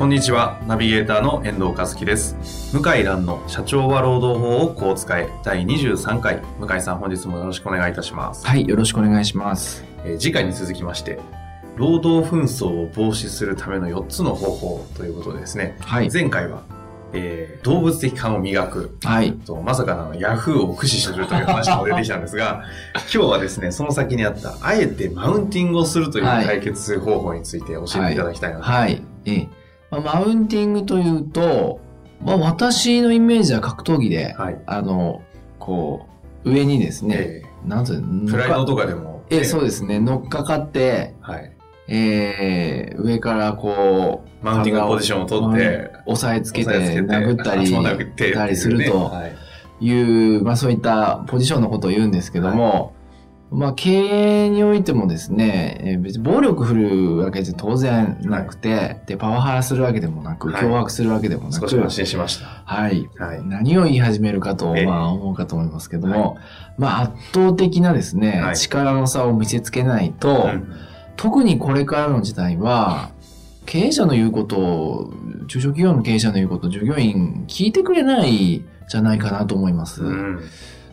こんにちは、ナビゲーターの遠藤和樹です。向井蘭の社長は労働法をこう使え第23回。向井さん本日もよろしくお願いいたします。はい、よろしくお願いします。えー次回に続きまして、労働紛争を防止するための4つの方法ということでですね、はい。前回は、えー動物的勘を磨くはい。と、まさかのヤフーを駆使するという話も出てきたんですが、今日はですね、その先にあった、あえてマウンティングをするというはい解決方法について教えていただきたいなと。はい。ええ。まあ、マウンティングというと、まあ、私のイメージは格闘技で、はい。あの、こう、上にですね、えなんプライドとかでも。ええ、そうでですね。乗っかかって、はい。えー、上からこう、マウンティングポジションを取って、押さえつけて、殴ったり、ってたりするとはいいう、まあそういったポジションのことを言うんですけども、まあ経営においてもですね、えー別に暴力振るわけじゃ当然なくて、で、パワハラするわけでもなく、はい脅迫するわけでもなく、少し安心しました。はい。はい。何を言い始めるかと、ええまあ思うかと思いますけども、まあ圧倒的なですね、はい力の差を見せつけないと、うん特にこれからの時代は、経営者の言うことを、中小企業の経営者の言うことを従業員聞いてくれないじゃないかなと思います。うん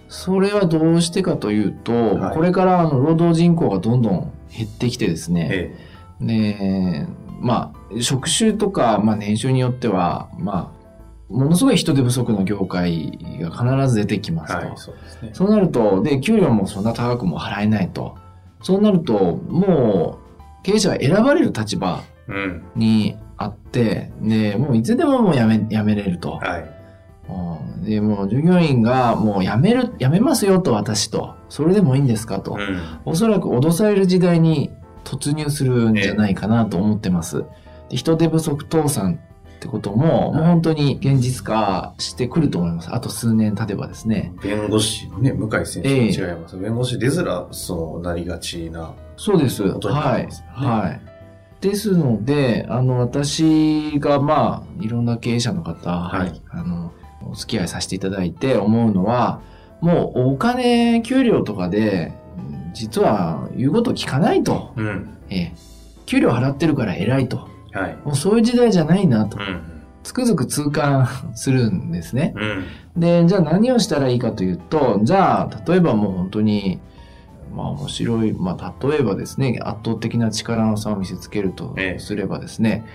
それはどうしてかというと、はいこれからあの労働人口がどんどん減ってきてですね、えで、まあ、職種とか、まあ、年収によっては、まあ、ものすごい人手不足の業界が必ず出てきますと。えはい、そうですね。そうなると、で、給料もそんな高くも払えないと。そうなると、もう、経営者が選ばれる立場うん。にあって、で、もういつでももう辞め、辞めれると。はい。うんで、もう従業員がもう辞める、辞めますよと私と。それでもいいんですかと。うん。おそらく脅される時代に突入するんじゃないかなと思ってます。で人手不足倒産ってことも、もう本当に現実化してくると思います。あと数年経てばですね。弁護士のね、向井先生ええと違います。弁護士出づらそうなりがちな。そうです。はい。はい。ですので、あの、私が、まあ、いろんな経営者の方、はいあの、お付き合いさせていただいて思うのは、もうお金、給料とかで、うん実は言うこと聞かないと。うん。ええ。給料払ってるから偉いと。はい。もうそういう時代じゃないなとう。ん。つくづく痛感するんですね。うん。で、じゃあ何をしたらいいかというと、じゃあ、例えばもう本当に、まあ面白い、まあ例えばですね、圧倒的な力の差を見せつけるとええすればですね、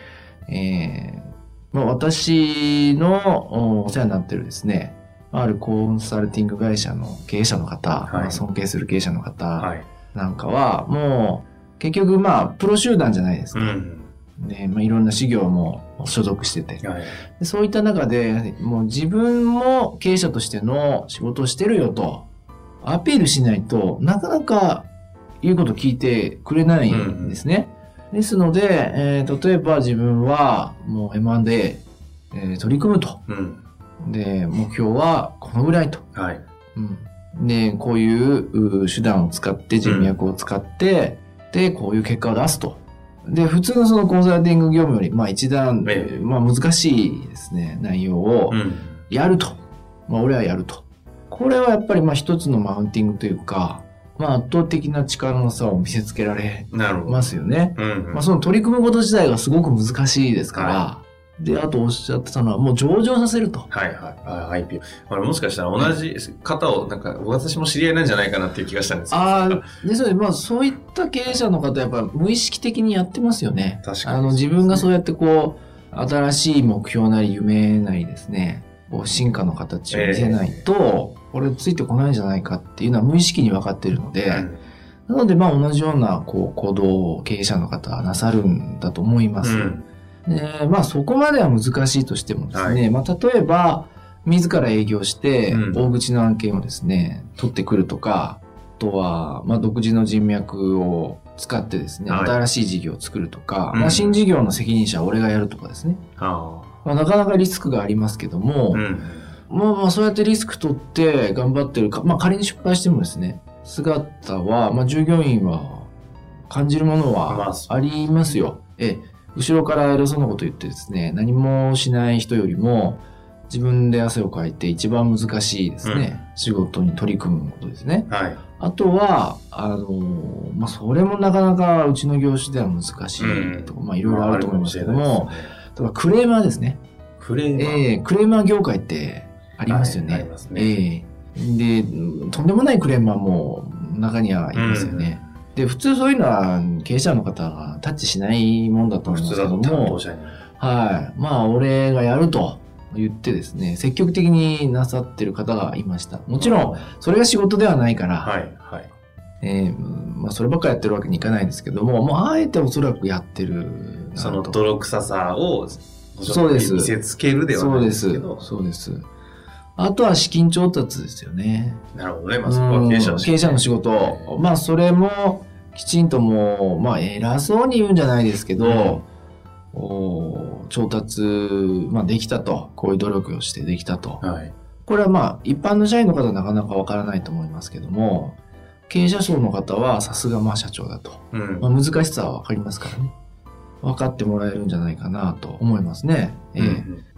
えーまあ私のおお世話になってるですね、あるコンサルティング会社の経営者の方、はいまあ尊敬する経営者の方はい。なんかは、もう結局まあプロ集団じゃないですか。うん。で、まあいろんな事業も所属してて、はい。でそういった中で、もう自分も経営者としての仕事をしてるよと、アピールしないとなかなか言うこと聞いてくれないんですね。ですので、えー例えば自分はもう M&A、えー取り組むと。うん。で、目標はこのぐらいと。はい。うん、で、こういうう手段を使って、人脈を使って、で、こういう結果を出すと。で、普通のそのコンサルティング業務より、まあ一段、ええまあ難しいですね、内容をうん。やると。まあ俺はやると。これはやっぱりまあ一つのマウンティングというか、まあ圧倒的な力の差を見せつけられ。ますよね。うん。まあその取り組むこと自体がすごく難しいですから、はで、あとおっしゃってたのはもう上場させると。はいはい。あ IP。これもしかしたら同じ方を、なんか、私も知り合いなんじゃないかなっていう気がしたんですけど。ああ、ですので、まあそういった経営者の方やっぱ無意識的にやってますよね。確かにあの自分がそうやってこう、新しい目標なり夢なりですね、こう進化の形を見せないと、これついてこないんじゃないかっていうのは無意識に分かっているので、うんなのでまあ同じようなこう行動を経営者の方はなさるんだと思います。うんでまあそこまでは難しいとしてもですね、まあ例えば、自ら営業してうん大口の案件をですね、取ってくるとか、あとは、まあ独自の人脈を使ってですね、はい新しい事業を作るとか、うんまあ、新事業の責任者は俺がやるとかですね。あまあ、なかなかリスクがありますけども、あ。うん。まあまあそうやってリスク取って頑張ってるか、まあ仮に失敗してもですね、姿は、まあ従業員は感じるものまあはありますよ。ええ、後ろから偉そうなこと言ってですね、何もしない人よりも自分で汗をかいて一番難しいですね、仕事に取り組むことですね。はい。あとは、あの、まあそれもなかなかうちの業種では難しいとか、まあいろいろあると思いますけども、例えばクレーマーですね。クレーマー。ええクレーマー業界ってありますよね。はいありますねええで、うんとんでもないクレーマーも中にはいますよね。で、普通そういうのは経営者の方がタッチしないもんだと思いますけども。はい。まあ、俺がやると言ってですね、積極的になさってる方がいました。もちろん、それが仕事ではないから、はい、はい。ええまあ、そればっかやってるわけにいかないんですけども、もう、あえておそらくやってる。その泥臭さを、そうです見せつけるではそないでうですすけど。。そうです。あとは資金調達ですよね。なるほどね。まあそこは経営者の仕事。うん経営者の仕事。まあ、それも、きちんともう、まあ、偉そうに言うんじゃないですけど、お調達、まあ、できたと。こういう努力をしてできたと。はい。これはまあ、一般の社員の方はなかなかわからないと思いますけども、経営者層の方はさすがまあ社長だと。うんまあ、難しさはわかりますからね。分かってもらえるんじゃないかなと思いますね。ええうんだ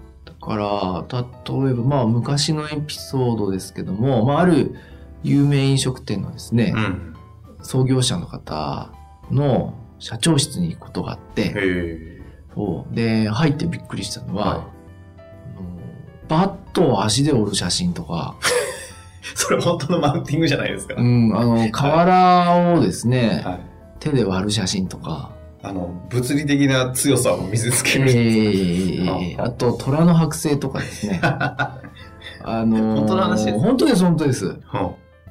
から、例えば、まあ、昔のエピソードですけども、まあ、ある有名飲食店のですね、うん。創業者の方の社長室に行くことがあって。そうで、入ってびっくりしたのは、はいあのバットを足で折る写真とか、それ本当のマウンティングじゃないですか。うん、あの、瓦をですね、はい。手で割る写真とか、あの、物理的な強さを見せつける。ええあと、虎の剥製とかですね。あのー本当の話です本当です、本当です。うん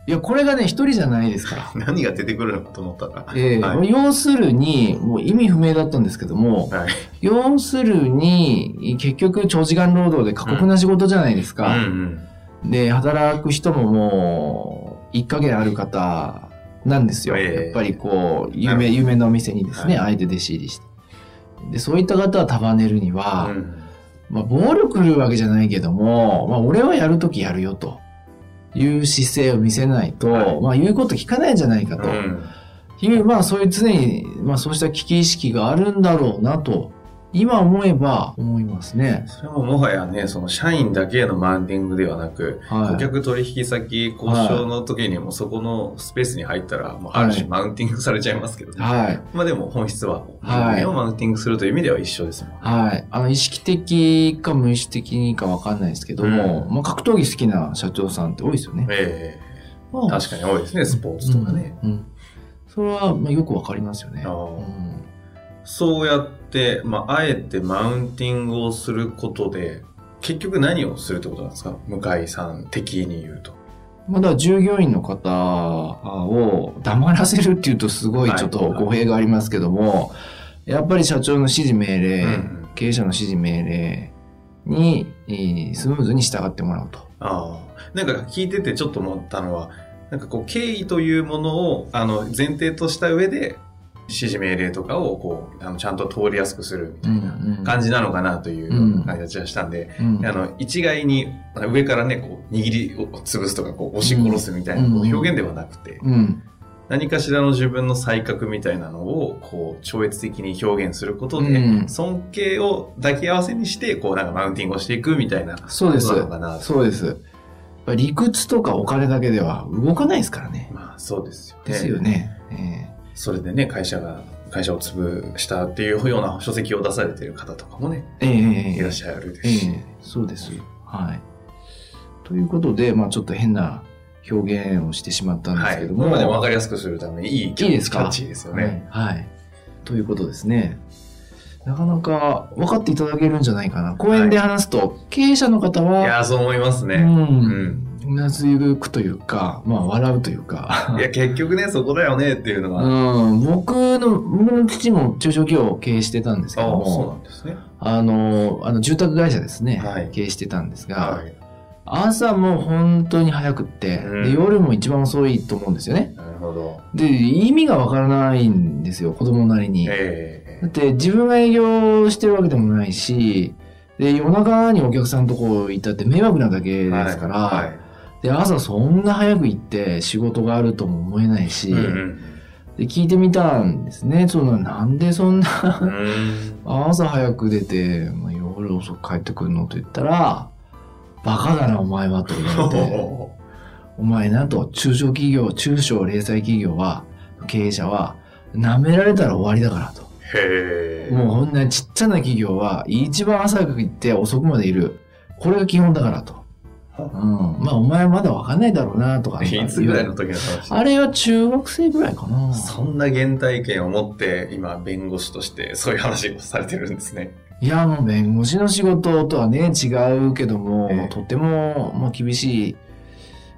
いや、これがね、一人じゃないですから。何が出てくるのかと思ったら。ええはい要するに、もう意味不明だったんですけども、はい。要するに、結局長時間労働で過酷な仕事じゃないですうんか。うん。で、働く人ももう、一加減ある方なんですよ。ええ。やっぱりこう、有名、有名なお店にですね、はあえて弟子入りして。で、そういった方は束ねるには、うん。まあ、暴力振るうわけじゃないけども、まあ、俺はやるときやるよと。いう姿勢を見せないと、はい。まあ、言うこと聞かないんじゃないかと。うん。いう、まあ、そういう常に、まあ、そうした危機意識があるんだろうなと、今思えば思いますね。それももはやね、その社員だけへのマウンティングではなく、はい。顧客取引先交渉の時にもそこのスペースに入ったら、もうある種マウンティングされちゃいますけどね。はい。まあでも本質は、はいをマウンティングするという意味では一緒ですもんね。はい。あの、意識的か無意識的にかわかんないですけども、うんまあ、格闘技好きな社長さんって多いですよね。えまあえ確かに多いですね、スポーツとかね。うん。うんそれは、まあ、よくわかりますよね。うんそうやって、まあ、あえてマウンティングをすることで、結局何をするってことなんですか？向井さん的に言うと。まだ従業員の方を黙らせるっていうとすごいちょっと語弊がありますけども、やっぱり社長の指示命令、うん経営者の指示命令にえースムーズに従ってもらうと。ああ。なんか聞いててちょっと思ったのは、なんかこう、敬意というものを、あの、前提とした上で、指示命令とかを、こう、あのちゃんと通りやすくするみたいなうんうん感じなのかなといううん感じがしたんで、うんあの、一概に上からね、こう、握りを潰すとか、こう、押し殺すみたいなうん表現ではなくて、うん何かしらの自分の才覚みたいなのを、こう、超越的に表現することで、うん尊敬を抱き合わせにして、こう、なんかマウンティングをしていくみたいな、そうですことなのかな。そうです。理屈とかお金だけでは動かないですからね。まあ、そうですよね。ですよね。えそれでね、会社が、会社を潰したっていうような書籍を出されている方とかもね、ええええいらっしゃるですえし。えそうです。はい。ということで、まあちょっと変な表現をしてしまったんですはい。けども。まあでも分かりやすくするためにいいキャいいですか？キャッチーですよね。はい。はい。ということですね。なかなか分かっていただけるんじゃないかな。講演で話すと、経営者の方い、は、やー、そう思いますね。うん、うなずくというか、まあ笑うというかい。や、結局ね、そこだよねっていうのは。うん、僕の、僕の父も中小企業を経営してたんですけどそうなも、んですね。あの、あの住宅会社ですね、はい経営してたんですが、はい。朝も本当に早くって、うんで夜も一番遅いと思うんですよね。なるほど。ど。で、意味がわからないんですよ、子供なりに。えだって自分が営業してるわけでもないし、で、夜中にお客さんとこ行ったって迷惑なだけえですから、はいはいで、朝そんな早く行って仕事があるとも思えないし、うんうんで、聞いてみたんですね。その、なんでそんなうん朝早く出て、まあ、夜遅く帰ってくるのと言ったら、バカだな、お前は、と言われて、お前なと、中小企業、中小零細企業は、経営者は、舐められたら終わりだからと。もうこんなちっちゃな企業は、一番朝早く行って遅くまでいる。これが基本だからと。うん。まあ、お前はまだわかんないだろうな、とか。いつぐらいの時の話？あれは中学生ぐらいかな。そんな原体験を持って、今、弁護士としてそういう話をされてるんですね。いや、もう弁護士の仕事とはね、違うけども、ええとても、まあ、厳しい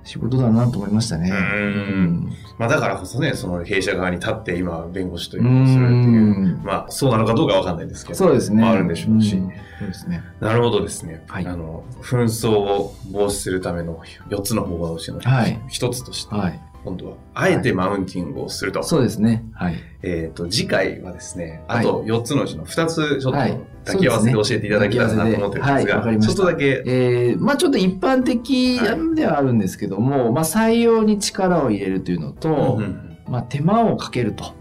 仕事だなと思いましたね。うんまあだからこそね、その弊社側に立って今、弁護士といううのをするっていう。ん。まあ、そうなのかどうかわかんないですけど。そうですね。まああるんでしょうし。んそうですね。なるほどですね。はいあの、紛争を防止するための4つの方法のうちのはい1つとして、はい。今度は、あえてマウンティングをすると。そうですね。はい。えっ、と、次回はですね、あはいと4つのうちの2つ、ちょっとはい抱き合わせで教えていただけたらなと思ってるんですはいが、わかりましたちょっとだけ、えー、まあちょっと一般的はいではあるんですけども、まあ採用に力を入れるというのと、うんうんまあ手間をかけると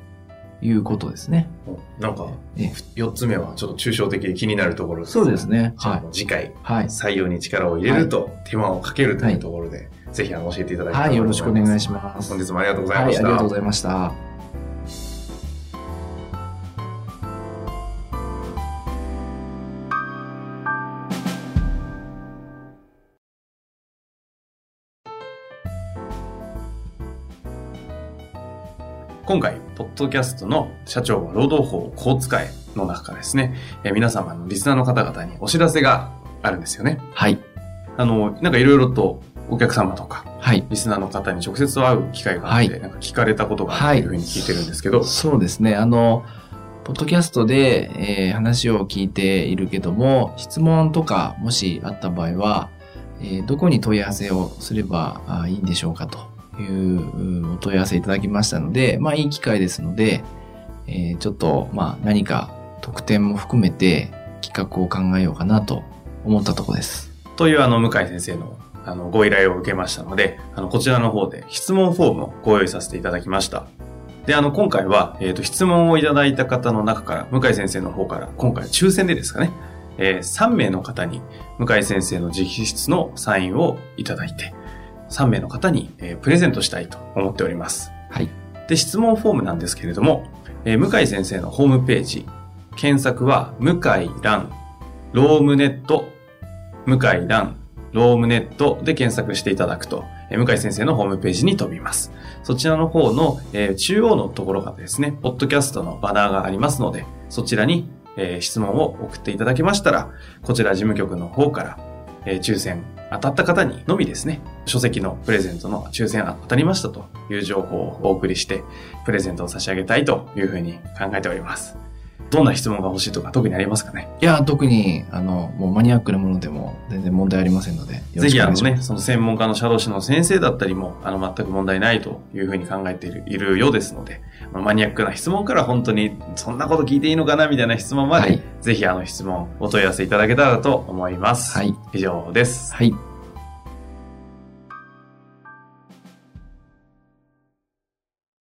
いうことですね。うんなんか、ええ4つ目はちょっと抽象的で気になるところそうですね。ね。じゃあはい。次回、はい。採用に力を入れると、手間をかけるというところで、ぜひあの教えていただきたいはい。よろしくお願いしします。本日もありがとうございはい。あました。りがとうございました。今回、ポッドキャストの社長は労働法をこう使えの中からですね、えー皆様のリスナーの方々にお知らせがあるんですよね。はい。あの、なんかいろいろとお客様とか、はい。リスナーの方に直接会う機会があって、はいなんか聞かれたことがあるというふうに聞いてるんですけど、そうですね。あの、ポッドキャストで、えー話を聞いているけども、質問とかもしあった場合は、えーどこに問い合わせをすればあいいんでしょうかといううお問い合わせいただきましたので、まあいい機会ですので、えーちょっと、まあ何か特典も含めて企画を考えようかなと思ったところです。というあの、向井先生のあの、ご依頼を受けましたので、あの、こちらの方で質問フォームをご用意させていただきました。で、あの、今回は、えっ、と、質問をいただいた方の中から、向井先生の方から、今回抽選でですかね、えー3名の方に、向井先生の直筆のサインをいただいて、3名の方に、えープレゼントしたいと思っております。はい。で、質問フォームなんですけれども、えー向井先生のホームページ、検索は、向井蘭、ロームネット、向井蘭、ロームネットで検索していただくと、え向井先生のホームページに飛びます。そちらの方の、え中央のところがですね、ポッドキャストのバナーがありますので、そちらに、え質問を送っていただけましたら、こちら事務局の方から、え抽選当たった方にのみですね、書籍のプレゼントの抽選当たりましたという情報をお送りして、プレゼントを差し上げたいというふうに考えております。どんな質問が欲しいとか特にありますかね？いや、特に、あの、もうマニアックなものでも全然問題ありませんので、ぜひあのね、その専門家の社労士の先生だったりも、あの、全く問題ないというふうに考えているいるようですので、まあマニアックな質問から本当に、そんなこと聞いていいのかなみたいな質問まで、はいぜひあの質問、お問い合わせいただけたらと思います。はい。以上です。はい。